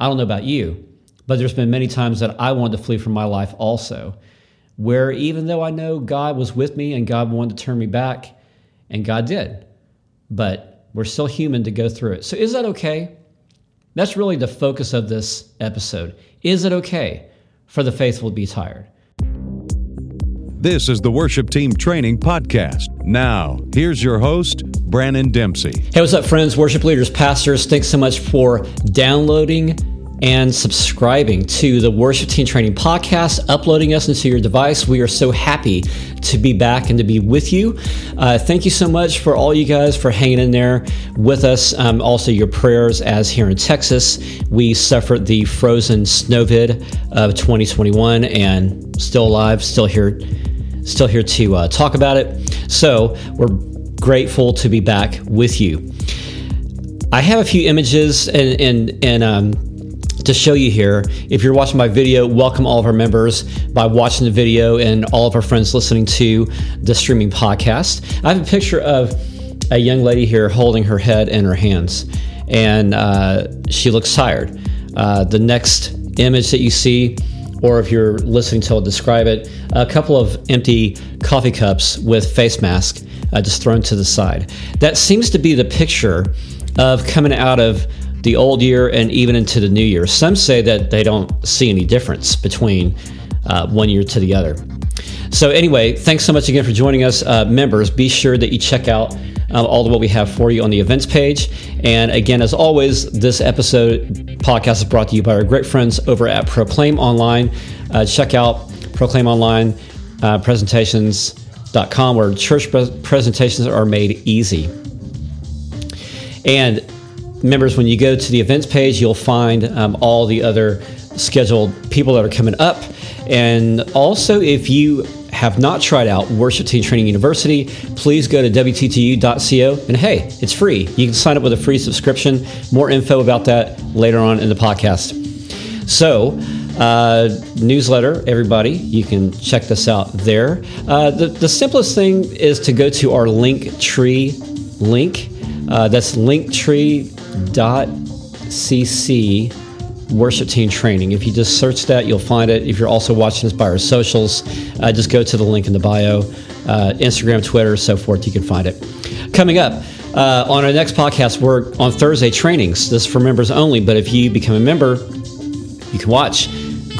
I don't know about you, but there's been many times that I wanted to flee from my life also, where even though I know God was with me and God wanted to turn me back, and God did, but we're still human to go through it. So is that okay? That's really the focus of this episode. Is it okay for the faithful to be tired? This is the Worship Team Training Podcast. Now, here's your host, Brandon Dempsey. Hey, what's up, friends, worship leaders, pastors? Thanks so much for downloading and subscribing to the Worship Team Training Podcast, uploading us into your device. We are so happy to be back and to be with you. Uh, thank you so much for all you guys for hanging in there with us. Um, also, your prayers as here in Texas, we suffered the frozen snowvid of 2021 and still alive, still here, still here to uh, talk about it. So we're grateful to be back with you. I have a few images and and and um, to show you here. If you're watching my video, welcome all of our members by watching the video and all of our friends listening to the streaming podcast. I have a picture of a young lady here holding her head in her hands, and uh, she looks tired. Uh, the next image that you see, or if you're listening to it, describe it, a couple of empty coffee cups with face mask uh, just thrown to the side. That seems to be the picture of coming out of the old year and even into the new year. Some say that they don't see any difference between uh, one year to the other. So, anyway, thanks so much again for joining us. Uh, members, be sure that you check out um, all of what we have for you on the events page. And again, as always, this episode podcast is brought to you by our great friends over at Proclaim Online. Uh, check out Proclaim Online uh, presentations.com where church presentations are made easy. And members, when you go to the events page, you'll find um, all the other scheduled people that are coming up. And also, if you have not tried out Worship Team Training University, please go to WTTU.co and hey, it's free. You can sign up with a free subscription. More info about that later on in the podcast. So, uh, newsletter, everybody, you can check this out there. Uh, the, the simplest thing is to go to our link tree link. Uh, that's linktree cc worship team training. If you just search that, you'll find it. If you're also watching this by our socials, uh, just go to the link in the bio, uh, Instagram, Twitter, so forth. You can find it. Coming up uh, on our next podcast, we're on Thursday trainings. This is for members only, but if you become a member, you can watch.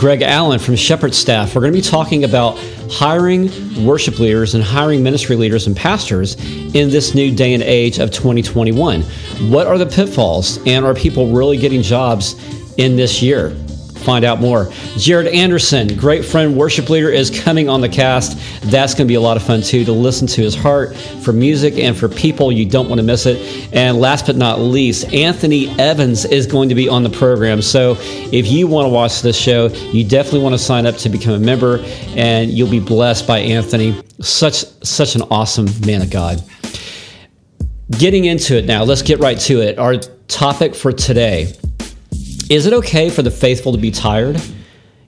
Greg Allen from Shepherd Staff. We're going to be talking about hiring worship leaders and hiring ministry leaders and pastors in this new day and age of 2021. What are the pitfalls, and are people really getting jobs in this year? Find out more. Jared Anderson, great friend, worship leader, is coming on the cast. That's going to be a lot of fun too to listen to his heart for music and for people. You don't want to miss it. And last but not least, Anthony Evans is going to be on the program. So if you want to watch this show, you definitely want to sign up to become a member, and you'll be blessed by Anthony. Such such an awesome man of God. Getting into it now, let's get right to it. Our topic for today is it okay for the faithful to be tired?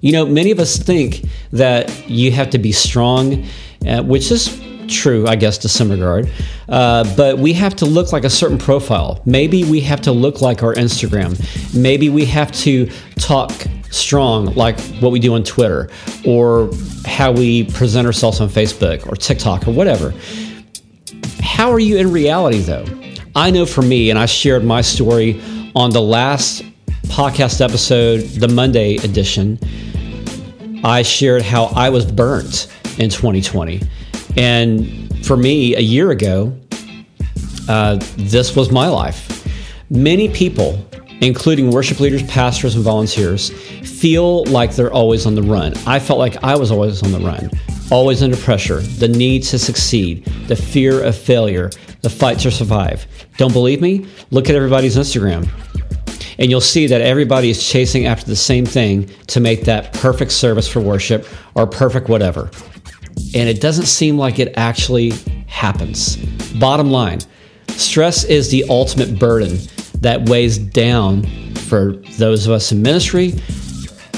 You know, many of us think that you have to be strong, uh, which is true, I guess, to some regard. Uh, but we have to look like a certain profile. Maybe we have to look like our Instagram. Maybe we have to talk strong, like what we do on Twitter, or how we present ourselves on Facebook or TikTok or whatever. How are you in reality, though? I know for me, and I shared my story on the last podcast episode, the Monday edition, I shared how I was burnt in 2020. And for me, a year ago, uh, this was my life. Many people, including worship leaders, pastors, and volunteers, feel like they're always on the run. I felt like I was always on the run, always under pressure, the need to succeed, the fear of failure, the fight to survive. Don't believe me? Look at everybody's Instagram. And you'll see that everybody is chasing after the same thing to make that perfect service for worship or perfect whatever. And it doesn't seem like it actually happens. Bottom line stress is the ultimate burden that weighs down for those of us in ministry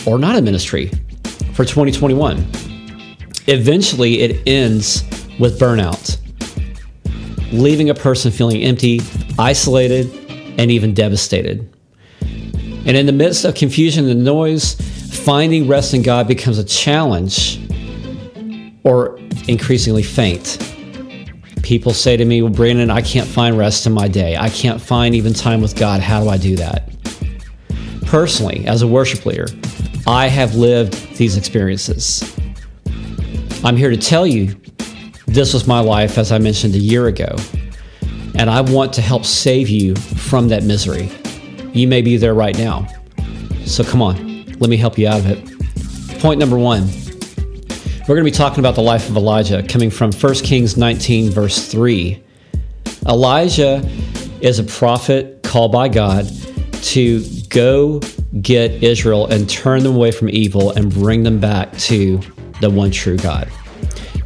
or not in ministry for 2021. Eventually, it ends with burnout, leaving a person feeling empty, isolated, and even devastated. And in the midst of confusion and noise, finding rest in God becomes a challenge or increasingly faint. People say to me, Well, Brandon, I can't find rest in my day. I can't find even time with God. How do I do that? Personally, as a worship leader, I have lived these experiences. I'm here to tell you this was my life, as I mentioned a year ago, and I want to help save you from that misery. You may be there right now. So come on, let me help you out of it. Point number one we're going to be talking about the life of Elijah coming from 1 Kings 19, verse 3. Elijah is a prophet called by God to go get Israel and turn them away from evil and bring them back to the one true God.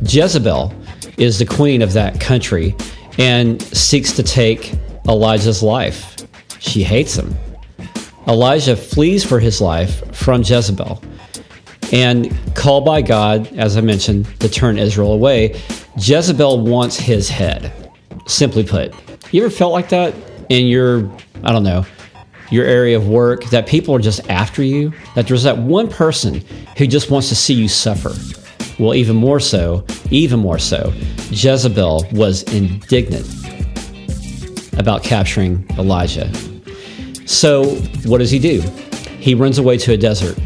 Jezebel is the queen of that country and seeks to take Elijah's life. She hates him. Elijah flees for his life from Jezebel and called by God, as I mentioned, to turn Israel away. Jezebel wants his head. Simply put, you ever felt like that in your, I don't know, your area of work that people are just after you? That there's that one person who just wants to see you suffer. Well, even more so, even more so, Jezebel was indignant about capturing Elijah. So, what does he do? He runs away to a desert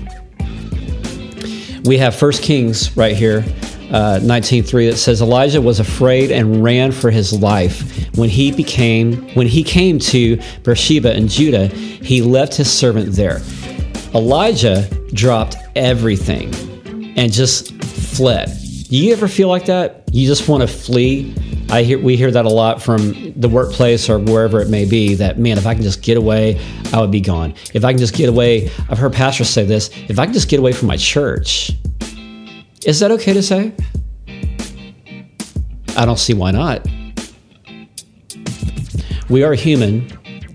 we have First Kings right here, uh, 19.3 that says Elijah was afraid and ran for his life. When he became when he came to Beersheba in Judah, he left his servant there. Elijah dropped everything and just fled. Do you ever feel like that? You just want to flee? I hear we hear that a lot from the workplace or wherever it may be. That man, if I can just get away, I would be gone. If I can just get away, I've heard pastors say this. If I can just get away from my church, is that okay to say? I don't see why not. We are human,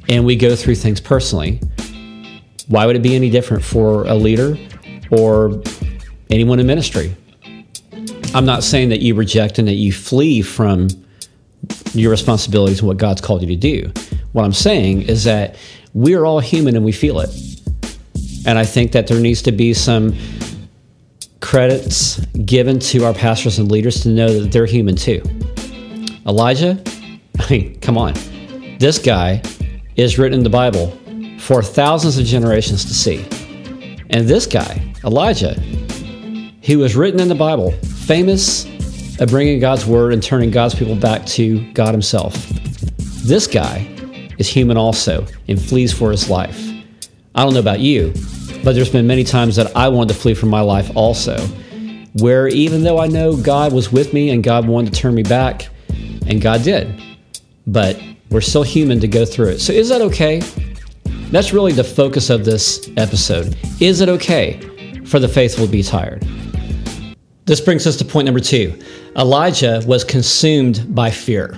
and we go through things personally. Why would it be any different for a leader or anyone in ministry? I'm not saying that you reject and that you flee from your responsibilities and what God's called you to do. What I'm saying is that we're all human and we feel it. And I think that there needs to be some credits given to our pastors and leaders to know that they're human too. Elijah, I mean, come on. This guy is written in the Bible for thousands of generations to see. And this guy, Elijah, he was written in the Bible, famous at bringing God's word and turning God's people back to God Himself. This guy is human also and flees for his life. I don't know about you, but there's been many times that I wanted to flee from my life also, where even though I know God was with me and God wanted to turn me back, and God did, but we're still human to go through it. So is that okay? That's really the focus of this episode. Is it okay for the faithful to be tired? This brings us to point number two. Elijah was consumed by fear.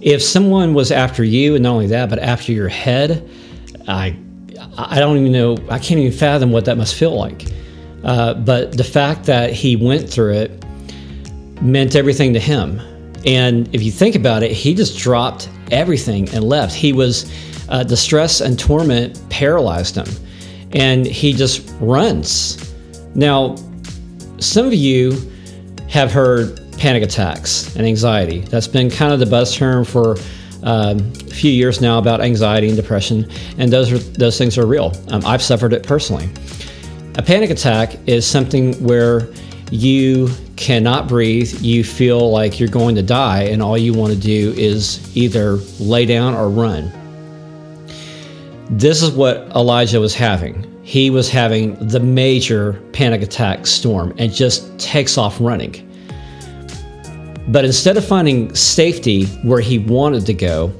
If someone was after you, and not only that, but after your head, I, I don't even know, I can't even fathom what that must feel like. Uh, but the fact that he went through it meant everything to him. And if you think about it, he just dropped everything and left. He was, uh, the stress and torment paralyzed him, and he just runs. Now, some of you have heard panic attacks and anxiety. That's been kind of the buzz term for um, a few years now about anxiety and depression, and those are those things are real. Um, I've suffered it personally. A panic attack is something where you cannot breathe, you feel like you're going to die, and all you want to do is either lay down or run. This is what Elijah was having he was having the major panic attack storm and just takes off running. But instead of finding safety where he wanted to go,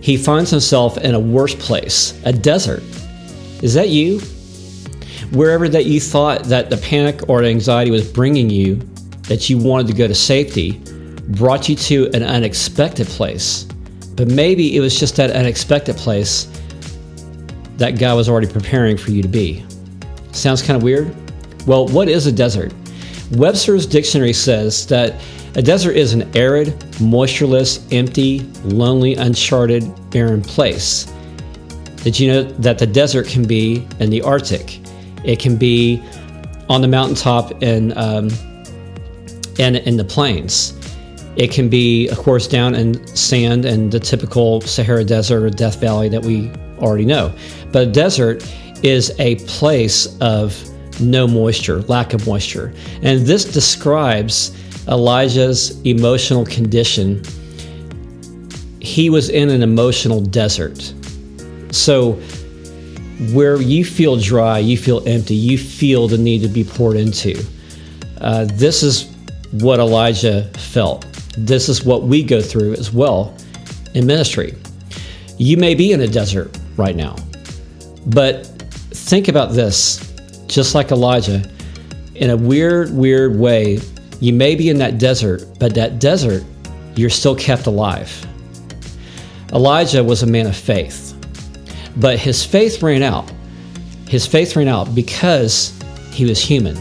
he finds himself in a worse place, a desert. Is that you? Wherever that you thought that the panic or anxiety was bringing you, that you wanted to go to safety, brought you to an unexpected place. But maybe it was just that unexpected place that God was already preparing for you to be. Sounds kind of weird? Well, what is a desert? Webster's dictionary says that a desert is an arid, moistureless, empty, lonely, uncharted, barren place. Did you know that the desert can be in the Arctic? It can be on the mountaintop in, um, and in the plains. It can be, of course, down in sand and the typical Sahara Desert or Death Valley that we already know. But a desert is a place of no moisture, lack of moisture. And this describes Elijah's emotional condition. He was in an emotional desert. So, where you feel dry, you feel empty, you feel the need to be poured into. Uh, this is what Elijah felt this is what we go through as well in ministry. You may be in a desert right now, but think about this just like Elijah, in a weird, weird way, you may be in that desert, but that desert, you're still kept alive. Elijah was a man of faith, but his faith ran out. His faith ran out because he was human.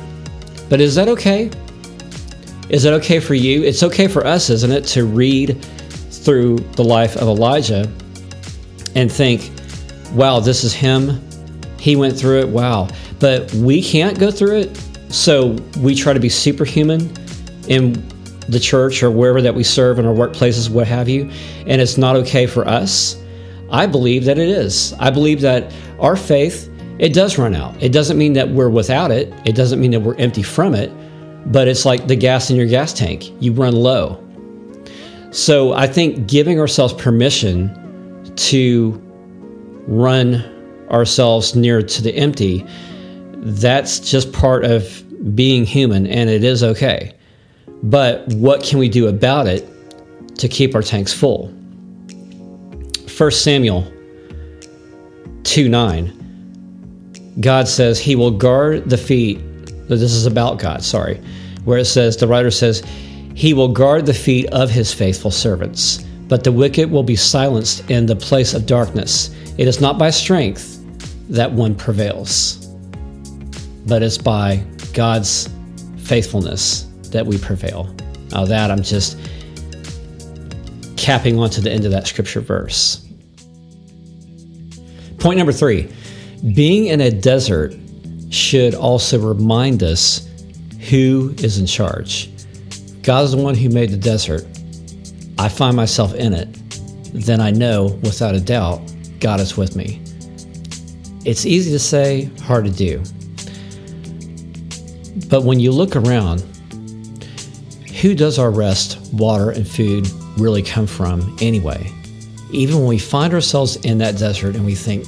But is that okay? Is it okay for you? It's okay for us, isn't it, to read through the life of Elijah and think, wow, this is him. He went through it. Wow. But we can't go through it. So we try to be superhuman in the church or wherever that we serve in our workplaces, what have you. And it's not okay for us. I believe that it is. I believe that our faith, it does run out. It doesn't mean that we're without it, it doesn't mean that we're empty from it but it's like the gas in your gas tank. You run low. So I think giving ourselves permission to run ourselves near to the empty, that's just part of being human and it is okay. But what can we do about it to keep our tanks full? 1 Samuel 2 9. God says he will guard the feet this is about God, sorry, where it says, the writer says, He will guard the feet of His faithful servants, but the wicked will be silenced in the place of darkness. It is not by strength that one prevails, but it's by God's faithfulness that we prevail. Now, that I'm just capping onto the end of that scripture verse. Point number three being in a desert should also remind us who is in charge. God is the one who made the desert. I find myself in it. Then I know without a doubt God is with me. It's easy to say, hard to do. But when you look around, who does our rest, water, and food really come from anyway? Even when we find ourselves in that desert and we think,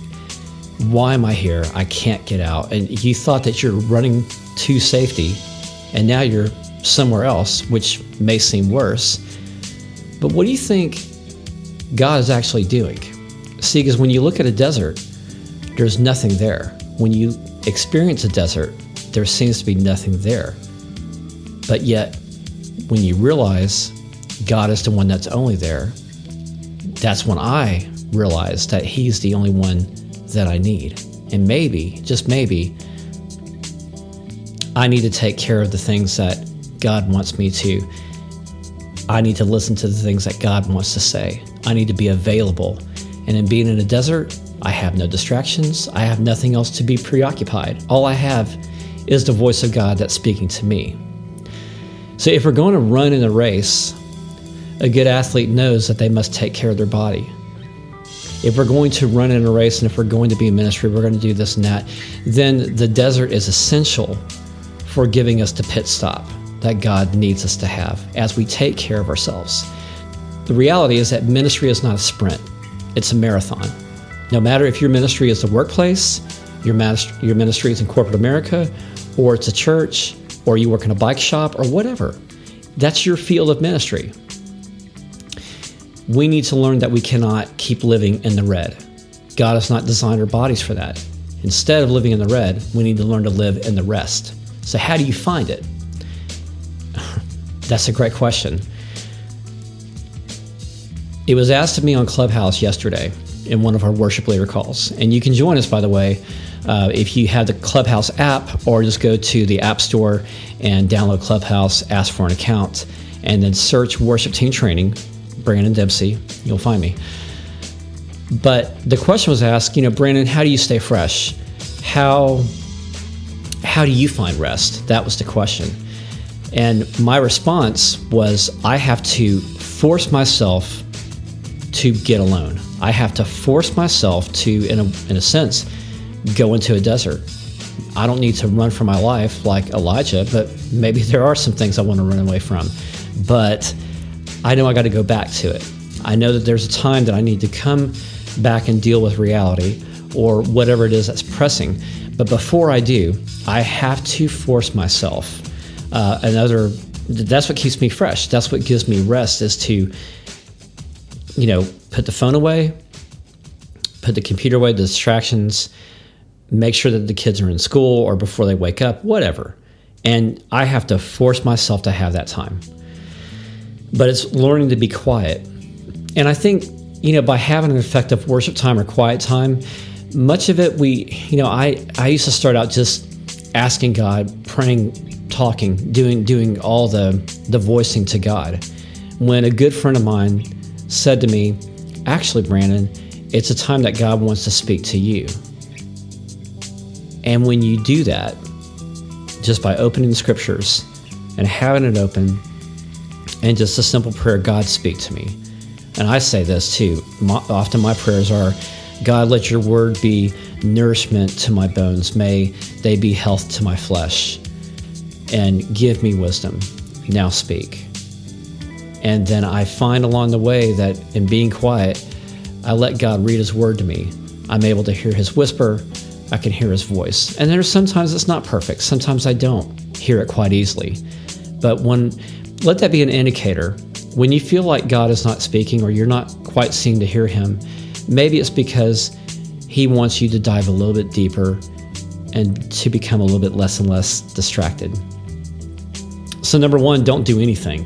why am I here? I can't get out. And you thought that you're running to safety, and now you're somewhere else, which may seem worse. But what do you think God is actually doing? See, because when you look at a desert, there's nothing there. When you experience a desert, there seems to be nothing there. But yet, when you realize God is the one that's only there, that's when I realize that He's the only one that I need. And maybe, just maybe, I need to take care of the things that God wants me to. I need to listen to the things that God wants to say. I need to be available. And in being in a desert, I have no distractions. I have nothing else to be preoccupied. All I have is the voice of God that's speaking to me. So if we're going to run in a race, a good athlete knows that they must take care of their body if we're going to run in a race and if we're going to be in ministry, we're going to do this and that, then the desert is essential for giving us the pit stop that God needs us to have as we take care of ourselves. The reality is that ministry is not a sprint, it's a marathon. No matter if your ministry is the workplace, your, your ministry is in corporate America, or it's a church, or you work in a bike shop, or whatever, that's your field of ministry we need to learn that we cannot keep living in the red. God has not designed our bodies for that. Instead of living in the red, we need to learn to live in the rest. So, how do you find it? That's a great question. It was asked of me on Clubhouse yesterday in one of our worship leader calls. And you can join us, by the way, uh, if you have the Clubhouse app, or just go to the App Store and download Clubhouse, ask for an account, and then search Worship Team Training Brandon Dempsey. You'll find me. But the question was asked, you know, Brandon, how do you stay fresh? How how do you find rest? That was the question. And my response was I have to force myself to get alone. I have to force myself to, in a, in a sense, go into a desert. I don't need to run for my life like Elijah, but maybe there are some things I want to run away from. But I know I got to go back to it. I know that there's a time that I need to come back and deal with reality or whatever it is that's pressing. But before I do, I have to force myself. Uh, another, that's what keeps me fresh. That's what gives me rest is to, you know, put the phone away, put the computer away, the distractions, make sure that the kids are in school or before they wake up, whatever. And I have to force myself to have that time. But it's learning to be quiet. And I think, you know, by having an effective worship time or quiet time, much of it we, you know, I, I used to start out just asking God, praying, talking, doing doing all the the voicing to God. When a good friend of mine said to me, actually, Brandon, it's a time that God wants to speak to you. And when you do that, just by opening the scriptures and having it open, and just a simple prayer, God, speak to me. And I say this too. My, often my prayers are, God, let your word be nourishment to my bones. May they be health to my flesh. And give me wisdom. Now speak. And then I find along the way that in being quiet, I let God read his word to me. I'm able to hear his whisper. I can hear his voice. And there's sometimes it's not perfect. Sometimes I don't hear it quite easily. But when let that be an indicator. When you feel like God is not speaking or you're not quite seeming to hear him, maybe it's because he wants you to dive a little bit deeper and to become a little bit less and less distracted. So, number one, don't do anything.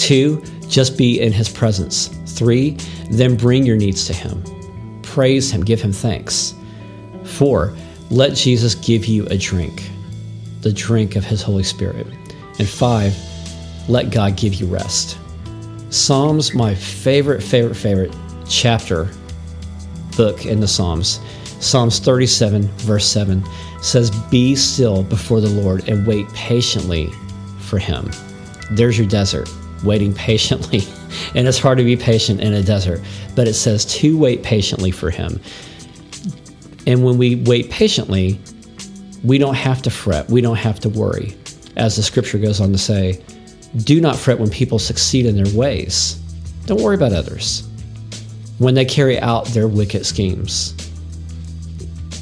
Two, just be in his presence. Three, then bring your needs to him. Praise him, give him thanks. Four, let Jesus give you a drink, the drink of his Holy Spirit. And five, let God give you rest. Psalms, my favorite, favorite, favorite chapter book in the Psalms. Psalms 37, verse 7 says, Be still before the Lord and wait patiently for him. There's your desert, waiting patiently. and it's hard to be patient in a desert, but it says to wait patiently for him. And when we wait patiently, we don't have to fret, we don't have to worry. As the scripture goes on to say, do not fret when people succeed in their ways. Don't worry about others when they carry out their wicked schemes.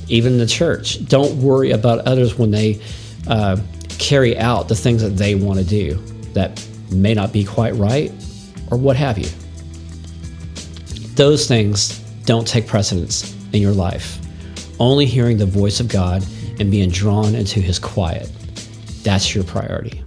Even the church, don't worry about others when they uh, carry out the things that they want to do that may not be quite right or what have you. Those things don't take precedence in your life. Only hearing the voice of God and being drawn into his quiet. That's your priority.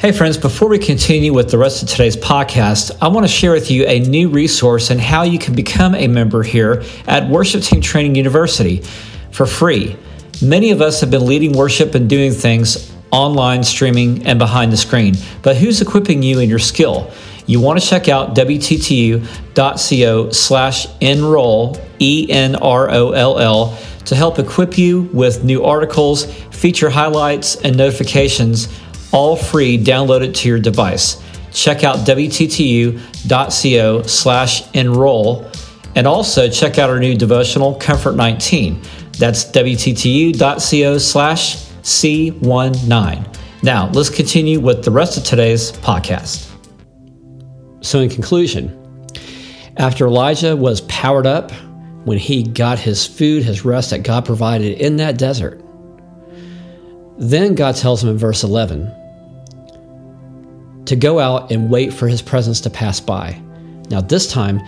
Hey, friends, before we continue with the rest of today's podcast, I want to share with you a new resource and how you can become a member here at Worship Team Training University for free. Many of us have been leading worship and doing things online, streaming, and behind the screen, but who's equipping you in your skill? You want to check out wttu.co slash enroll, E N R O L L, to help equip you with new articles, feature highlights, and notifications all free, download it to your device. Check out wttu.co slash enroll and also check out our new devotional Comfort 19. That's wttu.co slash C19. Now, let's continue with the rest of today's podcast. So, in conclusion, after Elijah was powered up, when he got his food, his rest that God provided in that desert, then God tells him in verse 11 to go out and wait for his presence to pass by. Now, this time,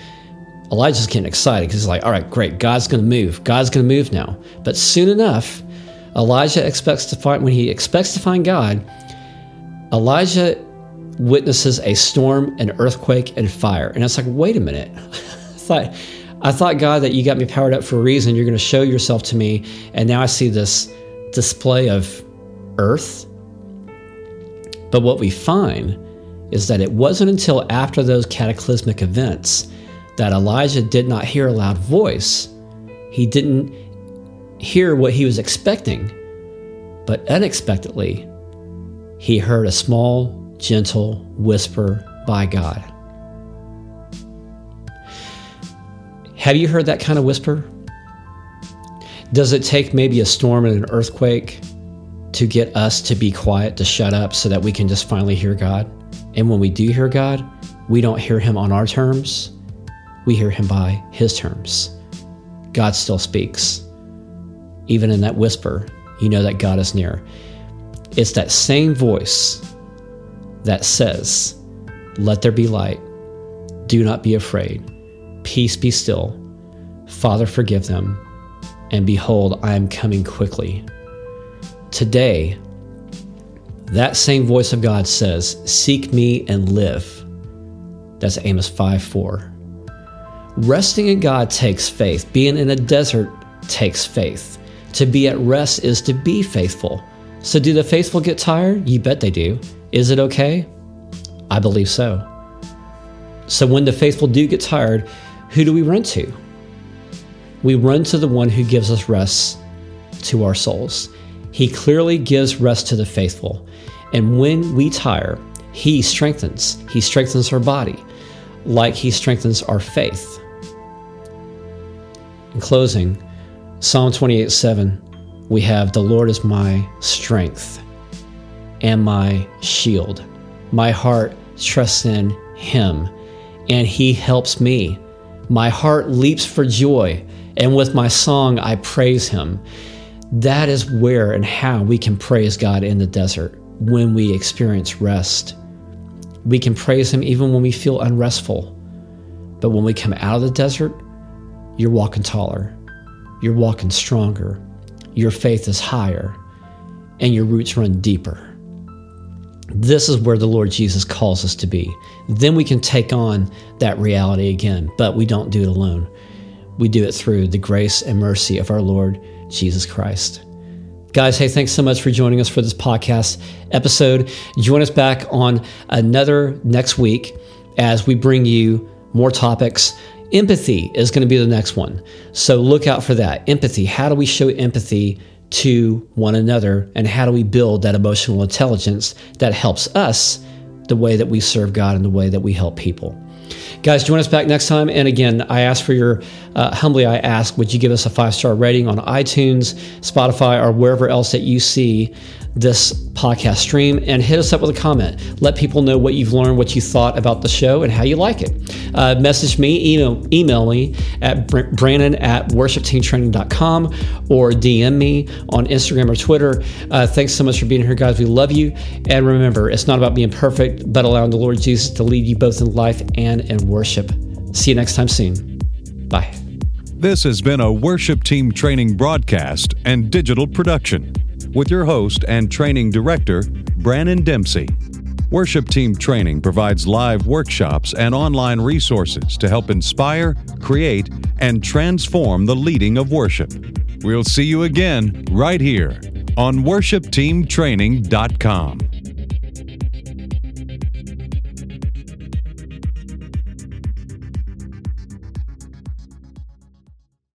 Elijah's getting excited because he's like, all right, great, God's going to move. God's going to move now. But soon enough, Elijah expects to find, when he expects to find God, Elijah witnesses a storm, an earthquake, and fire. And it's like, wait a minute. I thought, I thought, God, that you got me powered up for a reason. You're going to show yourself to me. And now I see this display of earth. But what we find is that it wasn't until after those cataclysmic events that Elijah did not hear a loud voice. He didn't hear what he was expecting, but unexpectedly, he heard a small, gentle whisper by God. Have you heard that kind of whisper? Does it take maybe a storm and an earthquake to get us to be quiet, to shut up, so that we can just finally hear God? And when we do hear God, we don't hear Him on our terms, we hear Him by His terms. God still speaks. Even in that whisper, you know that God is near. It's that same voice that says, Let there be light. Do not be afraid. Peace be still. Father, forgive them. And behold, I am coming quickly. Today, that same voice of God says, Seek me and live. That's Amos 5 4. Resting in God takes faith. Being in a desert takes faith. To be at rest is to be faithful. So, do the faithful get tired? You bet they do. Is it okay? I believe so. So, when the faithful do get tired, who do we run to? We run to the one who gives us rest to our souls. He clearly gives rest to the faithful. And when we tire, He strengthens. He strengthens our body like He strengthens our faith. In closing, Psalm 28 7, we have The Lord is my strength and my shield. My heart trusts in Him, and He helps me. My heart leaps for joy, and with my song I praise Him. That is where and how we can praise God in the desert when we experience rest. We can praise Him even when we feel unrestful. But when we come out of the desert, you're walking taller, you're walking stronger, your faith is higher, and your roots run deeper. This is where the Lord Jesus calls us to be. Then we can take on that reality again, but we don't do it alone. We do it through the grace and mercy of our Lord Jesus Christ. Guys, hey, thanks so much for joining us for this podcast episode. Join us back on another next week as we bring you more topics. Empathy is going to be the next one. So look out for that. Empathy. How do we show empathy to one another? And how do we build that emotional intelligence that helps us the way that we serve God and the way that we help people? Guys, join us back next time. And again, I ask for your, uh, humbly, I ask, would you give us a five star rating on iTunes, Spotify, or wherever else that you see this podcast stream and hit us up with a comment. Let people know what you've learned, what you thought about the show, and how you like it. Uh, message me, email, email me at brandon at worshipteamtraining.com or DM me on Instagram or Twitter. Uh, thanks so much for being here, guys. We love you. And remember, it's not about being perfect, but allowing the Lord Jesus to lead you both in life and in worship. See you next time soon. Bye. This has been a Worship Team Training broadcast and digital production with your host and training director, Brandon Dempsey. Worship Team Training provides live workshops and online resources to help inspire, create, and transform the leading of worship. We'll see you again right here on worshipteamtraining.com.